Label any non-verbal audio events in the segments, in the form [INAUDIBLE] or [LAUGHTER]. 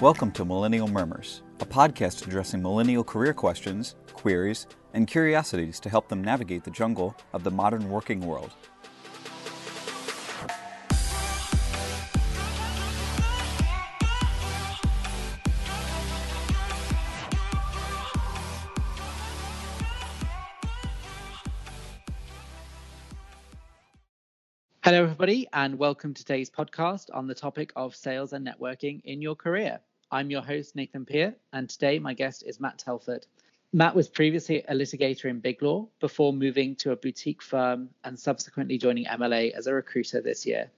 Welcome to Millennial Murmurs, a podcast addressing millennial career questions, queries, and curiosities to help them navigate the jungle of the modern working world. Hello, everybody, and welcome to today's podcast on the topic of sales and networking in your career. I'm your host, Nathan Peer, and today my guest is Matt Telford. Matt was previously a litigator in Big Law before moving to a boutique firm and subsequently joining MLA as a recruiter this year.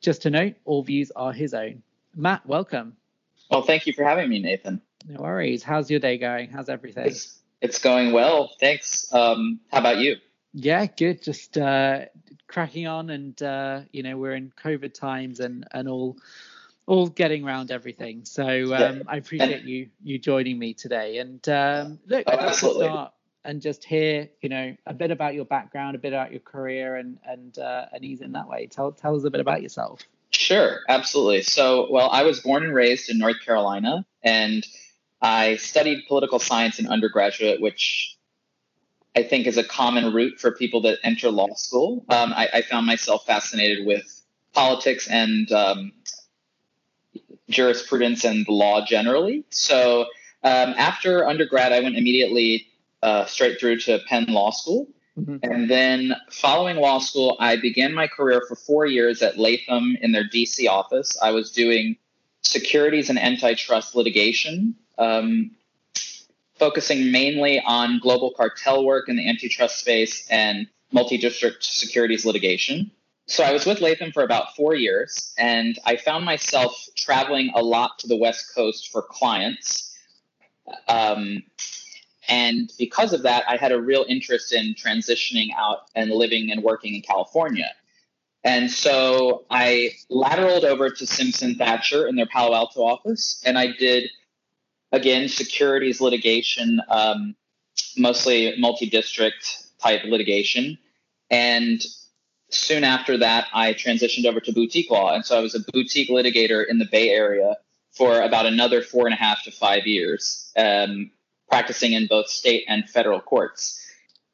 Just to note, all views are his own. Matt, welcome. Well, thank you for having me, Nathan. No worries. How's your day going? How's everything? It's, it's going well. Thanks. Um, how about you? Yeah, good. Just uh, cracking on, and uh, you know we're in COVID times and and all all getting around everything. So um, yeah. I appreciate you you joining me today. And um, look, oh, I'd like to start and just hear, you know, a bit about your background, a bit about your career, and and uh, and ease in that way. Tell tell us a bit about yourself. Sure, absolutely. So, well, I was born and raised in North Carolina, and I studied political science in undergraduate, which I think is a common route for people that enter law school. Um, I, I, found myself fascinated with politics and um, jurisprudence and the law generally. So um, after undergrad, I went immediately uh, straight through to Penn Law School. Mm-hmm. And then following law school, I began my career for four years at Latham in their DC office. I was doing securities and antitrust litigation. Um, focusing mainly on global cartel work in the antitrust space and multi district securities litigation. So I was with Latham for about four years, and I found myself traveling a lot to the West Coast for clients. Um, and because of that, I had a real interest in transitioning out and living and working in California. And so I lateraled over to Simpson Thacher in their Palo Alto office, and I did again, securities litigation, um, mostly multi district type litigation. And soon after that, I transitioned over to boutique law. And so I was a boutique litigator in the Bay Area for about another four and a half to five years, um, practicing in both state and federal courts.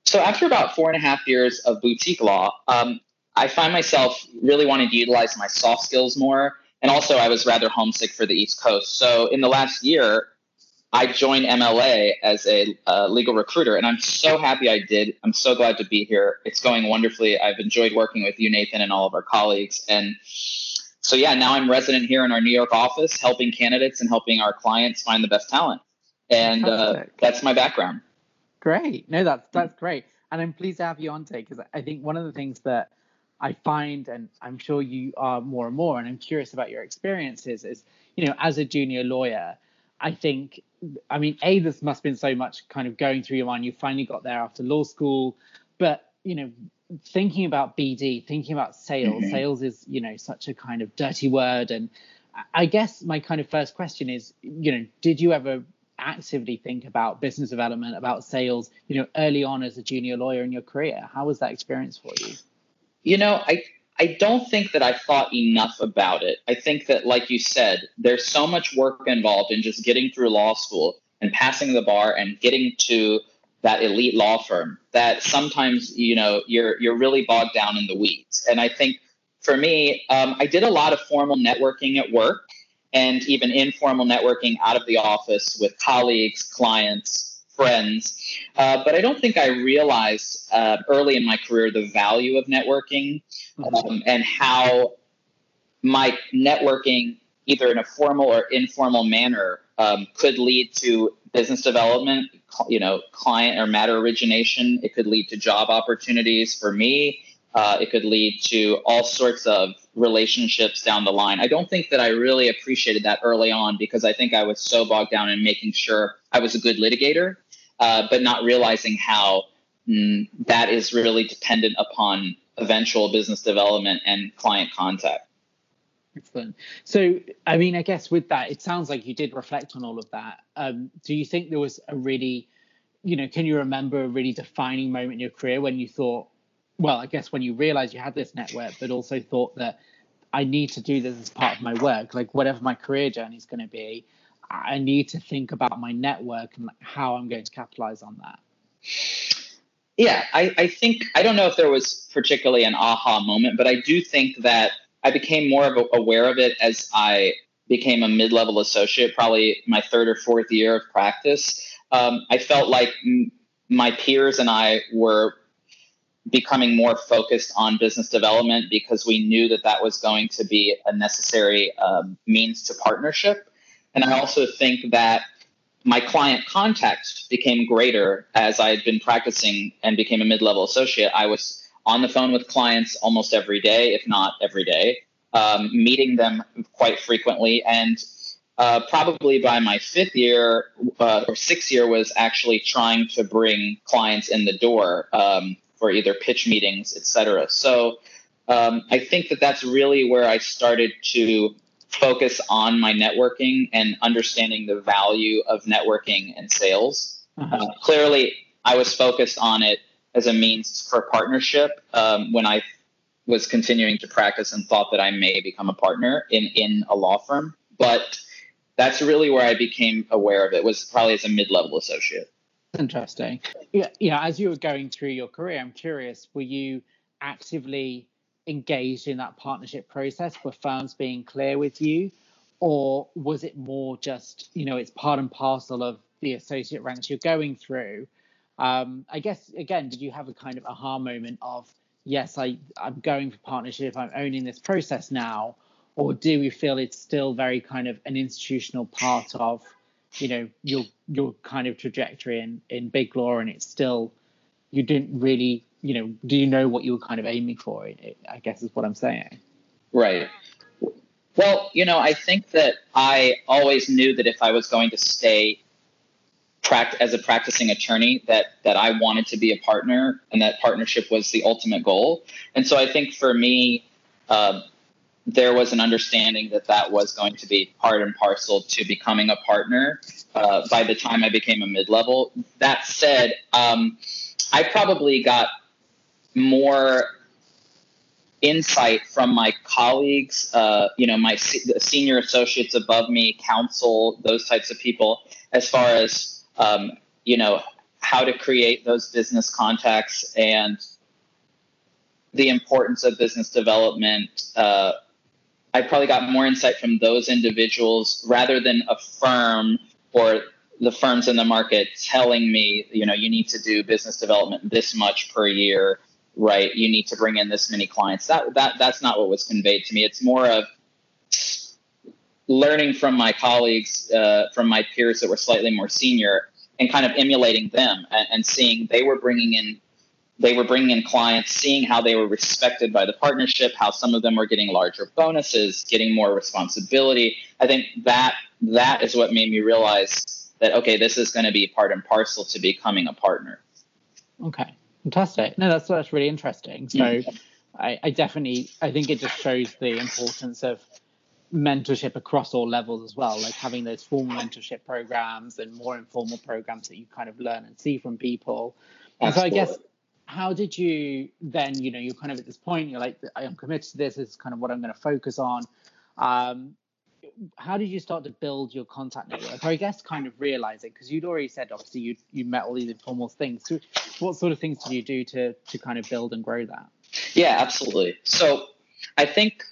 So after about four and a half years of boutique law, um, I find myself really wanting to utilize my soft skills more. And also, I was rather homesick for the East Coast. So in the last year, I joined MLA as a uh, legal recruiter, and I'm so happy I did. I'm so glad to be here. It's going wonderfully. I've enjoyed working with you, Nathan, and all of our colleagues. And so, yeah, now I'm resident here in our New York office, helping candidates and helping our clients find the best talent. And uh, that's my background. Great. No, that's that's great. And I'm pleased to have you on today because I think one of the things that I find, and I'm sure you are more and more, and I'm curious about your experiences, is you know, as a junior lawyer I think, I mean, A, this must have been so much kind of going through your mind. You finally got there after law school, but, you know, thinking about BD, thinking about sales, mm-hmm. sales is, you know, such a kind of dirty word. And I guess my kind of first question is, you know, did you ever actively think about business development, about sales, you know, early on as a junior lawyer in your career? How was that experience for you? You know, I I don't think that I thought enough about it. I think that, like you said, there's so much work involved in just getting through law school and passing the bar and getting to that elite law firm that sometimes you know you're you're really bogged down in the weeds. And I think for me, um, I did a lot of formal networking at work and even informal networking out of the office with colleagues, clients, friends. Uh, but I don't think I realized uh, early in my career the value of networking um, and how my networking, either in a formal or informal manner, um, could lead to business development, you know, client or matter origination. It could lead to job opportunities for me. Uh, it could lead to all sorts of relationships down the line. I don't think that I really appreciated that early on because I think I was so bogged down in making sure I was a good litigator, uh, but not realizing how mm, that is really dependent upon eventual business development and client contact. Excellent. So, I mean, I guess with that, it sounds like you did reflect on all of that. Um, do you think there was a really, you know, can you remember a really defining moment in your career when you thought, well, I guess when you realized you had this network, but also thought that I need to do this as part of my work. Like whatever my career journey is going to be, I need to think about my network and how I'm going to capitalize on that. Yeah, I, I think I don't know if there was particularly an aha moment, but I do think that I became more of a, aware of it as I became a mid-level associate, probably my third or fourth year of practice. Um, I felt like m- my peers and I were becoming more focused on business development because we knew that that was going to be a necessary um, means to partnership. And I also think that my client context became greater as I had been practicing and became a mid level associate. I was on the phone with clients almost every day, if not every day, um, meeting them quite frequently. And uh, probably by my fifth year uh, or sixth year was actually trying to bring clients in the door um, for either pitch meetings, et cetera. So um, I think that that's really where I started to focus on my networking and understanding the value of networking and sales. Uh-huh. Uh, clearly, I was focused on it as a means for partnership um, when I was continuing to practice and thought that I may become a partner in in a law firm. But that's really where I became aware of it was probably as a mid-level associate. Interesting. Yeah, yeah. As you were going through your career, I'm curious. Were you actively engaged in that partnership process? Were firms being clear with you, or was it more just you know it's part and parcel of the associate ranks you're going through? Um, I guess again, did you have a kind of aha moment of yes, I I'm going for partnership, I'm owning this process now, or do we feel it's still very kind of an institutional part of you know your your kind of trajectory in in big law and it's still you didn't really you know do you know what you were kind of aiming for? I guess is what i'm saying. Right. Well you know i think that i always knew that if i was going to stay as a practicing attorney that that i wanted to be a partner and that partnership was the ultimate goal. And so i think for me uh, there was an understanding that that was going to be part and parcel to becoming a partner uh, by the time I became a mid level. That said, um, I probably got more insight from my colleagues, uh, you know, my se- senior associates above me, counsel, those types of people, as far as, um, you know, how to create those business contacts and the importance of business development. Uh, I probably got more insight from those individuals rather than a firm or the firms in the market telling me, you know, you need to do business development this much per year, right? You need to bring in this many clients. That that that's not what was conveyed to me. It's more of learning from my colleagues, uh, from my peers that were slightly more senior, and kind of emulating them and, and seeing they were bringing in they were bringing in clients, seeing how they were respected by the partnership, how some of them were getting larger bonuses, getting more responsibility. I think that that is what made me realize that okay, this is going to be part and parcel to becoming a partner. Okay, fantastic. No, that's that's really interesting. So, mm-hmm. I, I definitely I think it just shows the importance of mentorship across all levels as well, like having those formal mentorship programs and more informal programs that you kind of learn and see from people. And so I guess how did you then you know you're kind of at this point you're like i'm committed to this, this is kind of what i'm going to focus on um, how did you start to build your contact network? Or i guess kind of realize it because you'd already said obviously you you met all these informal things. So what sort of things did you do to to kind of build and grow that? Yeah absolutely. So i think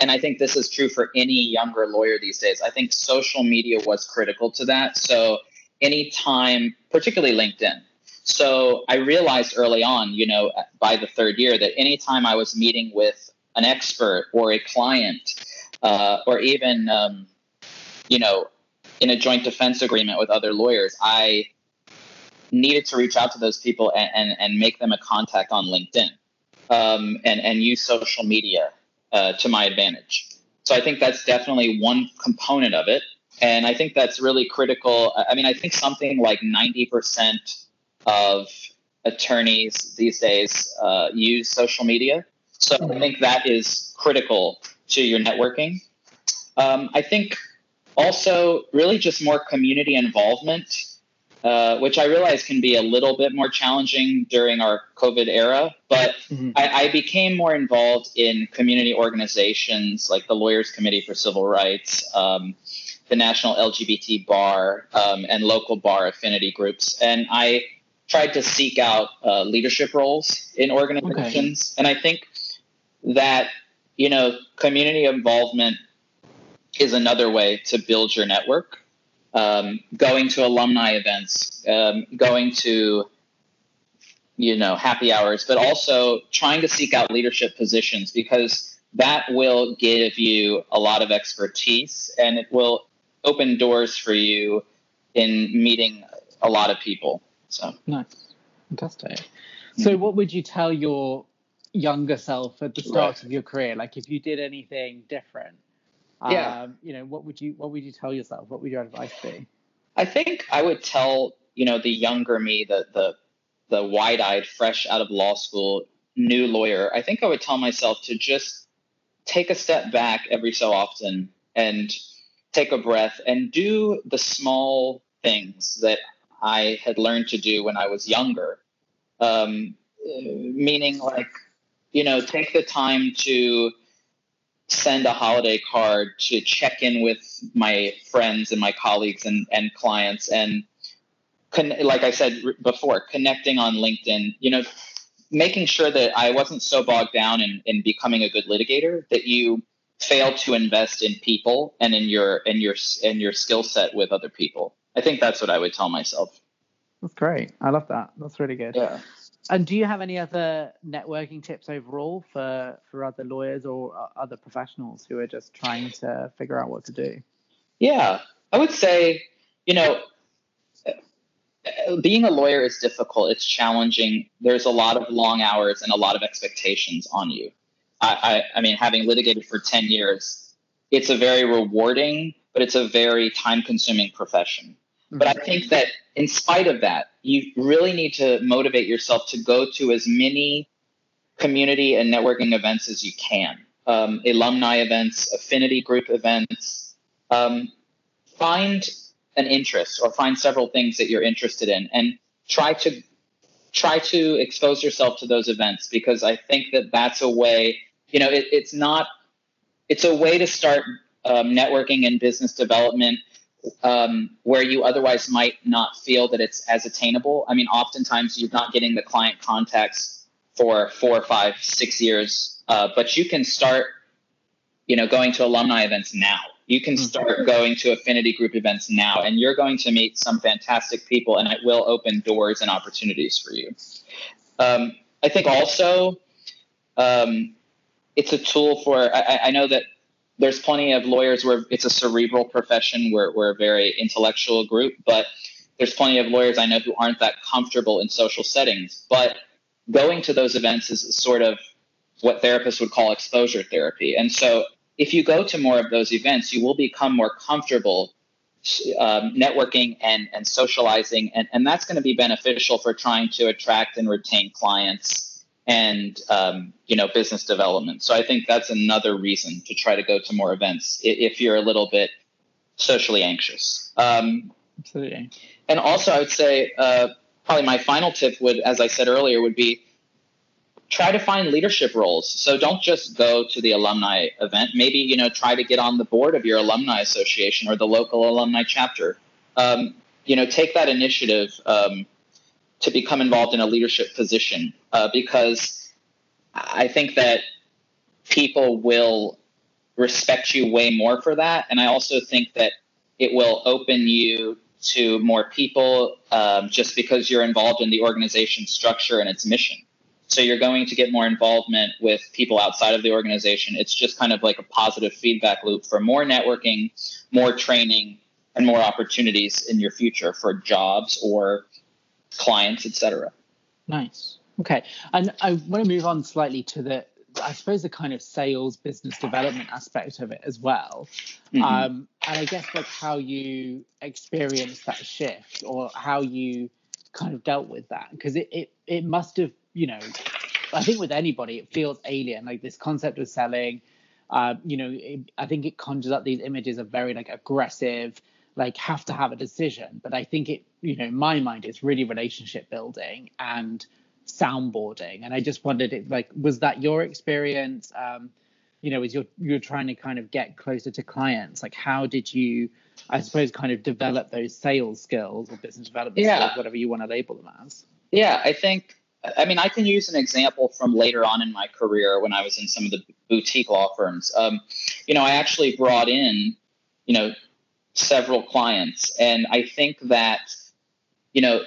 and i think this is true for any younger lawyer these days. I think social media was critical to that. So anytime particularly linkedin. So I realized early on, you know, by the third year, that anytime I was meeting with an expert or a client, uh, or even, um, you know, in a joint defense agreement with other lawyers, I needed to reach out to those people and, and, and make them a contact on LinkedIn um, and, and use social media uh, to my advantage. So I think that's definitely one component of it. And I think that's really critical. I mean, I think something like 90% of attorneys these days uh, use social media. So I think that is critical to your networking. Um, I think also really just more community involvement uh, which I realize can be a little bit more challenging during our COVID era. But mm-hmm. I, I, became more involved in community organizations like the Lawyers Committee for Civil Rights, um, the National LGBT Bar, um, and local bar affinity groups. And I tried to seek out uh, leadership roles in organizations. Okay. And I think that, you know, community involvement is another way to build your network um, going to alumni events, um, going to you know happy hours, but also trying to seek out leadership positions because that will give you a lot of expertise and it will open doors for you in meeting a lot of people. So nice, fantastic. So, what would you tell your younger self at the start right. of your career? Like, if you did anything different, yeah. Um, you know, what would you what would you tell yourself? What would your advice be? I think I would tell you know the younger me, the the the wide-eyed, fresh out of law school, new lawyer. I think I would tell myself to just take a step back every so often and take a breath and do the small things that I had learned to do when I was younger. Um, meaning, like, you know, take the time to send a holiday card to check in with my friends and my colleagues and, and clients and con- like i said before connecting on linkedin you know making sure that i wasn't so bogged down in, in becoming a good litigator that you fail to invest in people and in your in your in your skill set with other people. I think that's what i would tell myself. That's great. I love that. That's really good. Yeah and do you have any other networking tips overall for for other lawyers or uh, other professionals who are just trying to figure out what to do? Yeah, I would say, you know, being a lawyer is difficult. It's challenging. There's a lot of long hours and a lot of expectations on you. I, I, I mean, having litigated for 10 years, it's a very rewarding, but it's a very time consuming profession. But I think that in spite of that, you really need to motivate yourself to go to as many community and networking events as you can. Um, alumni events, affinity group events. Um, find an interest or find several things that you're interested in and try to try to expose yourself to those events because I think that that's a way. You know, it, it's not. It's a way to start um, networking and business development um, where you otherwise might not feel that it's as attainable. I mean, oftentimes you're not getting the client contacts for four, five, six years, uh, but you can start, you know, going to alumni events now. You can mm-hmm. start going to affinity group events now, and you're going to meet some fantastic people, and it will open doors and opportunities for you. Um, I think also um, it's a tool for. I, I know that there's plenty of lawyers where it's a cerebral profession. We're, we're a very intellectual group, but there's plenty of lawyers I know who aren't that comfortable in social settings. But going to those events is sort of what therapists would call exposure therapy. And so if you go to more of those events, you will become more comfortable um, networking and, and socializing. And, and that's going to be beneficial for trying to attract and retain clients and um, you know business development. So I think that's another reason to try to go to more events if you're a little bit socially anxious. Um, Absolutely. And also, I would say uh, probably my final tip would, as I said earlier, would be try to find leadership roles. So don't just go to the alumni event. Maybe you know try to get on the board of your alumni association or the local alumni chapter. Um, you know, take that initiative. Um, to become involved in a leadership position uh, because I think that people will respect you way more for that. And I also think that it will open you to more people um, just because you're involved in the organization structure and its mission. So you're going to get more involvement with people outside of the organization. It's just kind of like a positive feedback loop for more networking, more training, and more opportunities in your future for jobs or clients, etc. Nice. Okay, and I want to move on slightly to the, I suppose, the kind of sales business development aspect of it as well. Mm-hmm. Um, and I guess like how you experienced that shift or how you kind of dealt with that because it, it it must have you know I think with anybody it feels alien like this concept of selling. Uh, you know, it, I think it conjures up these images of very like aggressive, like have to have a decision. But I think it, you know, in my mind, it's really relationship building and soundboarding. And I just wondered, if, like, was that your experience? Um, you know, as you're you're trying to kind of get closer to clients, like how did you, I suppose, kind of develop those sales skills or business development yeah. skills, whatever you want to label them as? Yeah, I think I mean, I can use an example from later on in my career when I was in some of the boutique law firms. Um, you know, I actually brought in, you know, several clients, and I think that, you know,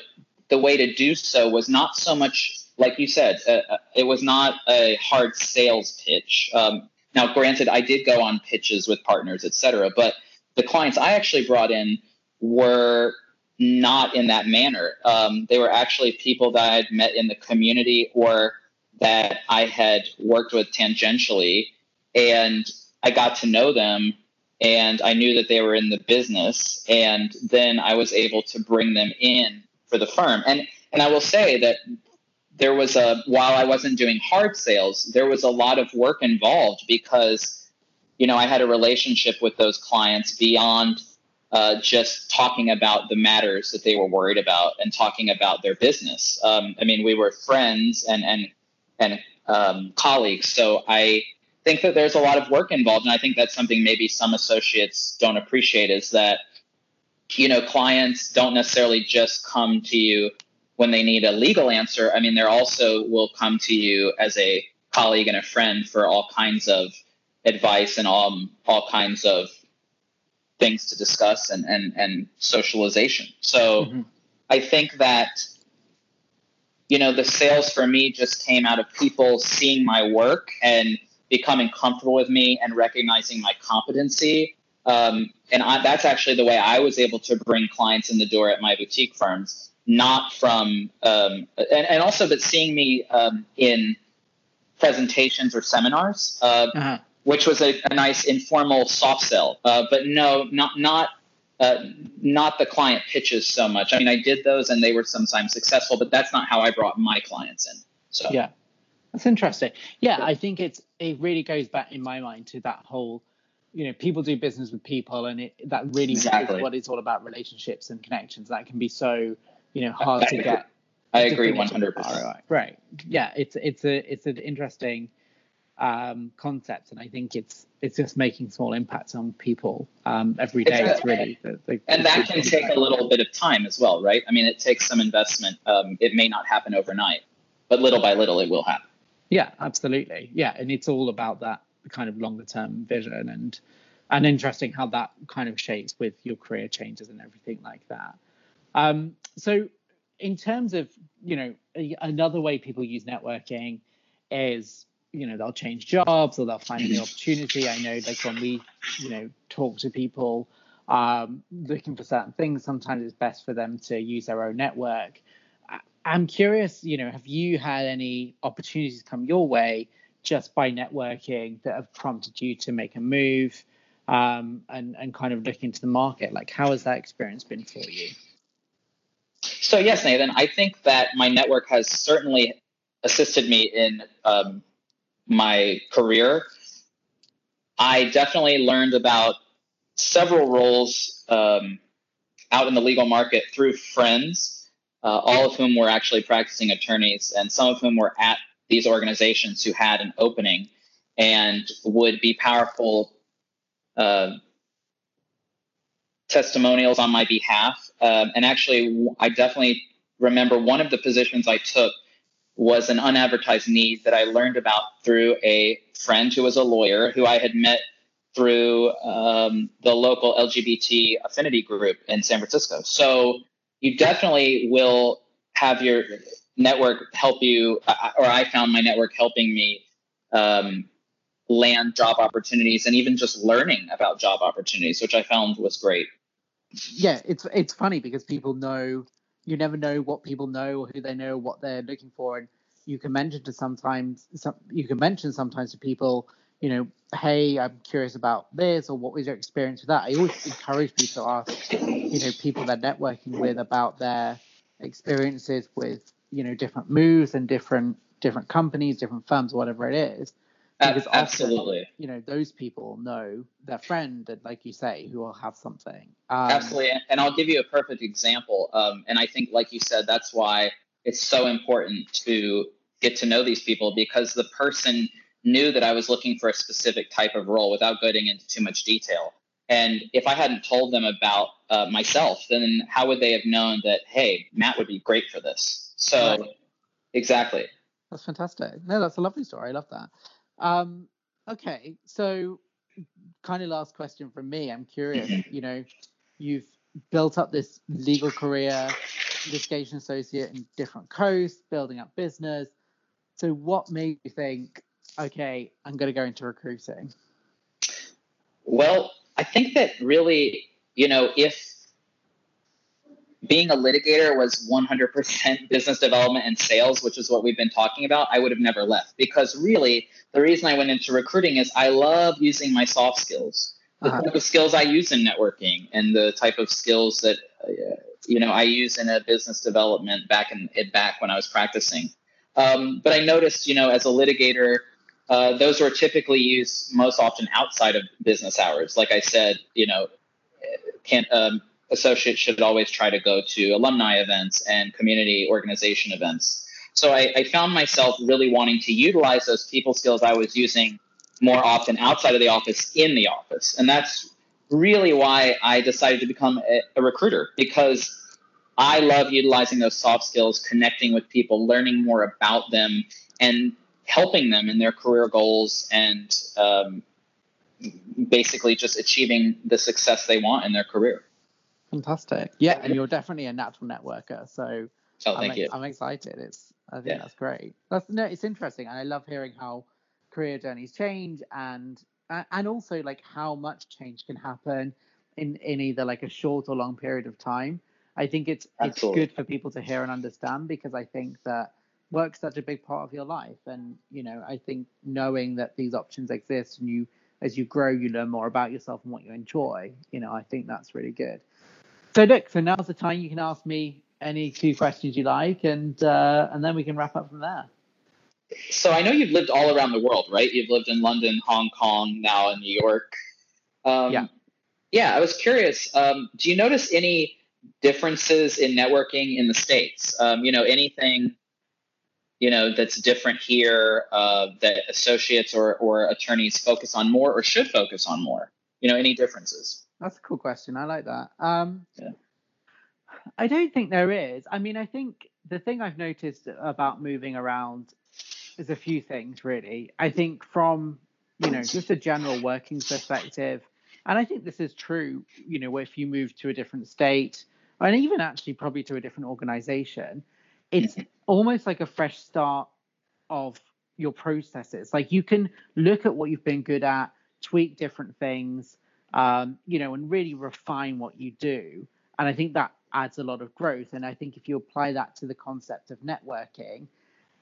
the way to do so was not so much like you said, uh, uh it was not a hard sales pitch. Um, now, granted, I did go on pitches with partners, et cetera, but the clients I actually brought in were not in that manner. Um, they were actually people that I'd met in the community or that I had worked with tangentially. And I got to know them and I knew that they were in the business. And then I was able to bring them in for the firm. And, and I will say that there was a, while I wasn't doing hard sales, there was a lot of work involved because, you know, I had a relationship with those clients beyond uh, just talking about the matters that they were worried about and talking about their business. Um, I mean, we were friends and and and um, colleagues, so I think that there's a lot of work involved, and I think that's something maybe some associates don't appreciate is that you know clients don't necessarily just come to you when they need a legal answer. I mean, they also will come to you as a colleague and a friend for all kinds of advice and all all kinds of things to discuss and and and socialization. So mm-hmm. I think that you know the sales for me just came out of people seeing my work and becoming comfortable with me and recognizing my competency. Um, and I, that's actually the way I was able to bring clients in the door at my boutique firms, not from, um, and, and, also, but seeing me um, in presentations or seminars. Uh, uh-huh which was a, a nice informal soft sell. Uh, but no, not not uh, not the client pitches so much. I mean, I did those and they were sometimes successful, but that's not how I brought my clients in. So yeah, that's interesting. Yeah, I think it's it really goes back in my mind to that whole, you know, people do business with people, and it that really exactly. is what it's all about relationships and connections. That can be so you know hard to get. I agree, one hundred percent. Right. Yeah, it's it's a it's an interesting um, concept, and I think it's it's just making small impacts on people um, every day. It's, it's really the, the, and that can take a little bit of time as well, right? I mean, it takes some investment. Um, it may not happen overnight, but little by little, it will happen. Yeah, absolutely. Yeah, and it's all about that kind of longer term vision and and interesting how that kind of shapes with your career changes and everything like that. Um, so, in terms of you know another way people use networking is you know they'll change jobs or they'll find a new [CLEARS THROAT] opportunity i know like when we you know talk to people um, looking for certain things sometimes it's best for them to use their own network i'm curious you know have you had any opportunities come your way just by networking that have prompted you to make a move um, and and kind of look into the market? Like how has that experience been for you? So yes nathan i think that my network has certainly assisted me in um, my career, I definitely learned about several roles um, out in the legal market through friends, uh, all of whom were actually practicing attorneys, and some of whom were at these organizations who had an opening and would be powerful uh, testimonials on my behalf. Um, and actually, I definitely remember one of the positions I took was an unadvertised need that I learned about through a friend who was a lawyer who I had met through um, the local LGBT affinity group in San Francisco. So you definitely will have your network help you, or I found my network helping me um, land job opportunities and even just learning about job opportunities, which I found was great. Yeah, it's it's funny because people know you never know what people know or who they know what they're looking for and you can mention to sometimes some, you can mention sometimes to people you know hey i'm curious about this or what was your experience with that i always encourage people to ask you know people they're networking with about their experiences with you know different moves and different different companies different firms whatever it is Because absolutely. Often, you know, those people know their friend, and like you say, who will have something. Um, absolutely. And I'll give you a perfect example. Um, and I think, like you said, that's why it's so important to get to know these people because the person knew that I was looking for a specific type of role without going into too much detail. And if I hadn't told them about uh, myself, then how would they have known that, hey, Matt would be great for this? So, right. exactly. That's fantastic. No, that's a lovely story. I love that. Um, okay, so kind of last question from me. I'm curious. Mm-hmm. You know, you've built up this legal career, litigation associate in different coasts, building up business. So, what made you think, okay, I'm going to go into recruiting? Well, I think that really, you know, if being a litigator was 100% [LAUGHS] business development and sales, which is what we've been talking about, I would have never left. Because really, the reason I went into recruiting is I love using my soft skills, the uh-huh. type of skills I use in networking, and the type of skills that uh, you know I use in a business development back in back when I was practicing. Um, but I noticed, you know, as a litigator, uh, those are typically used most often outside of business hours. Like I said, you know, can't um, associates should always try to go to alumni events and community organization events. So I, I found myself really wanting to utilize those people skills I was using more often outside of the office in the office, and that's really why I decided to become a, a recruiter because I love utilizing those soft skills, connecting with people, learning more about them, and helping them in their career goals and um, basically just achieving the success they want in their career. Fantastic. Yeah, and you're definitely a natural networker. So oh, thank I'm, you. I'm excited. It's I think yeah. that's great. That's no, it's interesting, and I love hearing how career journeys change and and also like how much change can happen in in either like a short or long period of time. I think it's Absolutely. it's good for people to hear and understand because I think that work's such a big part of your life, and you know I think knowing that these options exist and you as you grow you learn more about yourself and what you enjoy. You know I think that's really good. So look, so now's the time you can ask me any two questions you like, and uh, and then we can wrap up from there. So I know you've lived all around the world, right? You've lived in London, Hong Kong, now in New York. Um, yeah. Yeah, I was curious. Um, do you notice any differences in networking in the states? Um, you know, anything you know that's different here uh, that associates or or attorneys focus on more or should focus on more? You know, any differences? That's a cool question. I like that. Um, yeah. I don't think there is. I mean, I think the thing I've noticed about moving around is a few things, really. I think from, you know, just a general working perspective, and I think this is true, you know, if you move to a different state, and even actually probably to a different organization, it's almost like a fresh start of your processes. Like you can look at what you've been good at, tweak different things, um, you know, and really refine what you do. And I think that adds a lot of growth. And I think if you apply that to the concept of networking,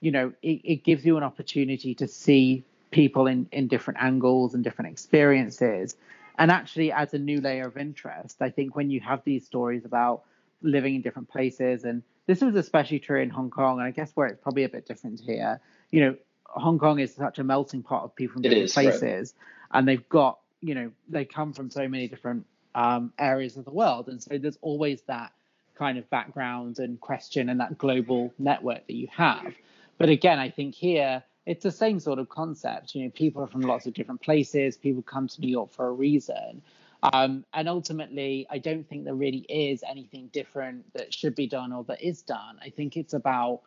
you know, it, it gives you an opportunity to see people in, in different angles and different experiences and actually adds a new layer of interest. I think when you have these stories about living in different places, and this was especially true in Hong Kong, and I guess where it's probably a bit different here, you know, Hong Kong is such a melting pot of people from different is, places, right. and they've got you know they come from so many different um, areas of the world, and so there's always that kind of background and question and that global network that you have. But again, I think here it's the same sort of concept. You know, people are from lots of different places. People come to New York for a reason. Um, and ultimately, I don't think there really is anything different that should be done or that is done. I think it's about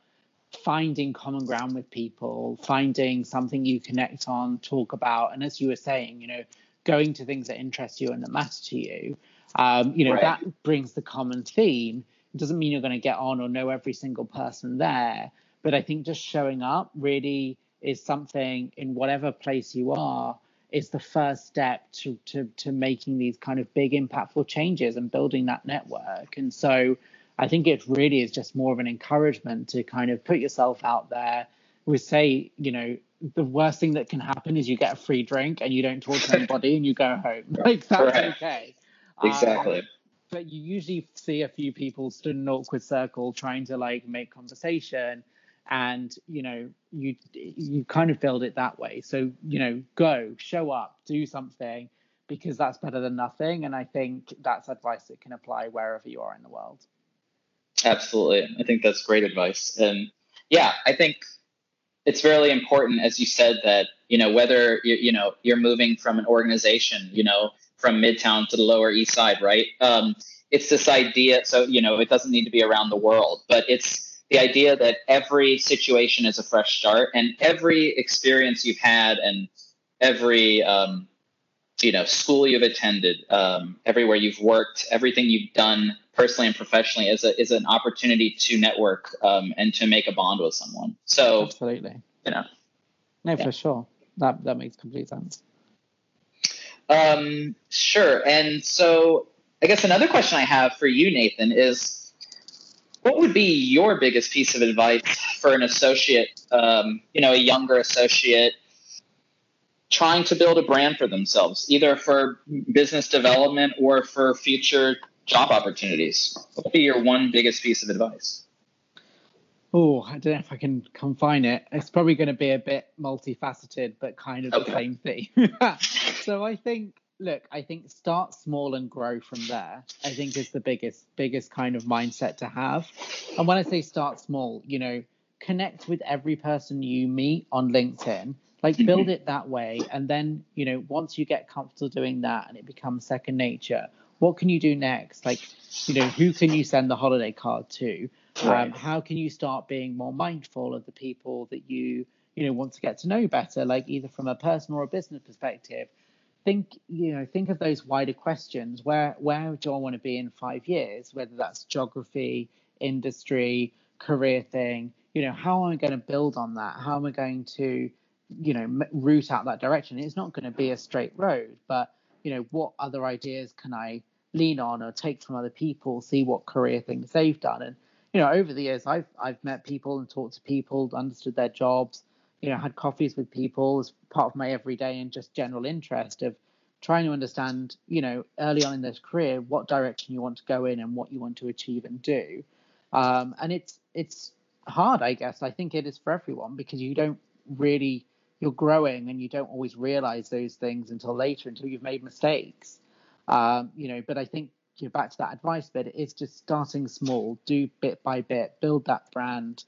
finding common ground with people, finding something you connect on, talk about. And as you were saying, you know, going to things that interest you and that matter to you. Um, you know, right. that brings the common theme. It doesn't mean you're going to get on or know every single person there, but I think just showing up really is something in whatever place you are is the first step to to to making these kind of big impactful changes and building that network. And so I think it really is just more of an encouragement to kind of put yourself out there. We say, you know, the worst thing that can happen is you get a free drink and you don't talk to anybody and you go home. [LAUGHS] Like that's okay. Exactly. Um, but you usually see a few people stood in an awkward circle trying to like make conversation. And you know you you kind of build it that way. So you know go show up do something because that's better than nothing. And i think that's advice that can apply wherever you are in the world. Absolutely. I think that's great advice. And yeah i think it's really important as you said that you know whether you, you know you're moving from an organization you know from midtown to the lower east side right? Um, it's this idea so you know it doesn't need to be around the world but it's the idea that every situation is a fresh start and every experience you've had and every um, you know school you've attended um, everywhere you've worked everything you've done personally and professionally is a is an opportunity to network um, and to make a bond with someone. So absolutely. you know. No yeah. for sure. That that makes complete sense. Um sure. And so i guess another question i have for you nathan is what would be your biggest piece of advice for an associate, um, you know, a younger associate trying to build a brand for themselves, either for business development or for future job opportunities? What would be your one biggest piece of advice? Oh, I don't know if I can confine it. It's probably going to be a bit multifaceted, but kind of okay. the same thing. [LAUGHS] so I think look, I think start small and grow from there. I think is the biggest biggest kind of mindset to have. And when I say start small, you know, connect with every person you meet on LinkedIn. Like mm-hmm. build it that way, and then you know once you get comfortable doing that and it becomes second nature, what can you do next? Like, you know, who can you send the holiday card to? Um, right. Um, how can you start being more mindful of the people that you you know want to get to know better, like either from a personal or a business perspective? Think you know think of those wider questions. Where where do i want to be in five years whether that's geography industry career thing? You know how am i going to build on that? How am i going to you know route out that direction? It's not going to be a straight road but you know what other ideas can i lean on or take from other people see what career things they've done? And you know over the years i've i've met people and talked to people understood their jobs you know had coffees with people as part of my everyday and just general interest of trying to understand you know early on in this career what direction you want to go in and what you want to achieve and do. Um, and it's it's hard i guess. I think it is for everyone because you don't really you're growing and you don't always realize those things until later until you've made mistakes. Um, you know but i think you know, back to that advice bit it's just starting small. Do bit by bit build that brand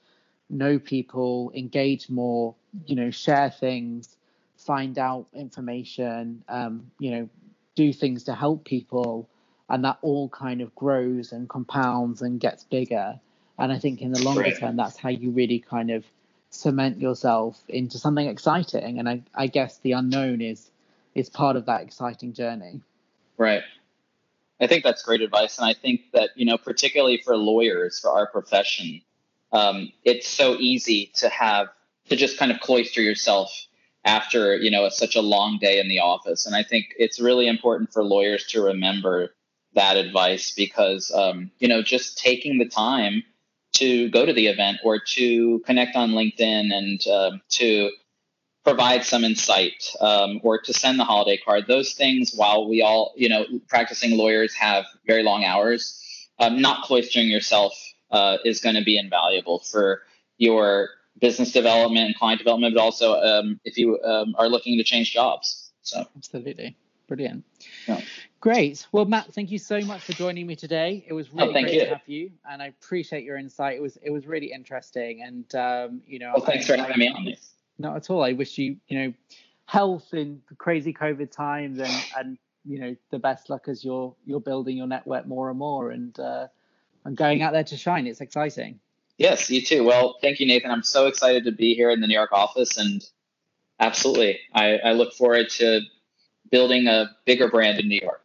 know people, engage more, you know, share things, find out information, um, you know, do things to help people, and that all kind of grows and compounds and gets bigger. And I think in the longer right. term, that's how you really kind of cement yourself into something exciting. And I, I guess the unknown is is part of that exciting journey. Right. I think that's great advice. And I think that, you know, particularly for lawyers, for our profession, um, it's so easy to have to just kind of cloister yourself after you know such a long day in the office. And i think it's really important for lawyers to remember that advice because um, you know just taking the time to go to the event or to connect on linkedin and uh, to provide some insight um, or to send the holiday card those things while we all you know practicing lawyers have very long hours um, not cloistering yourself uh, is going to be invaluable for your business development and client development, but also um, if you um, are looking to change jobs. So absolutely, brilliant. Yeah. Great. Well, Matt, thank you so much for joining me today. It was really oh, great you. to have you, and I appreciate your insight. It was it was really interesting, and um, you know. Well, thanks I, for having me on this. Not at all. I wish you you know health in crazy COVID times, and and you know the best luck as you're you're building your network more and more, and uh, and going out there to shine. It's exciting. Yes, you too. Well, thank you, Nathan. I'm so excited to be here in the New York office, and absolutely, I, I look forward to building a bigger brand in New York.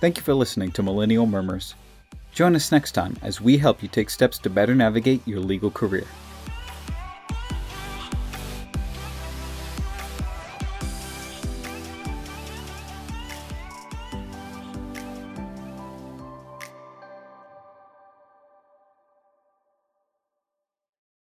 Thank you for listening to Millennial Murmurs. Join us next time as we help you take steps to better navigate your legal career.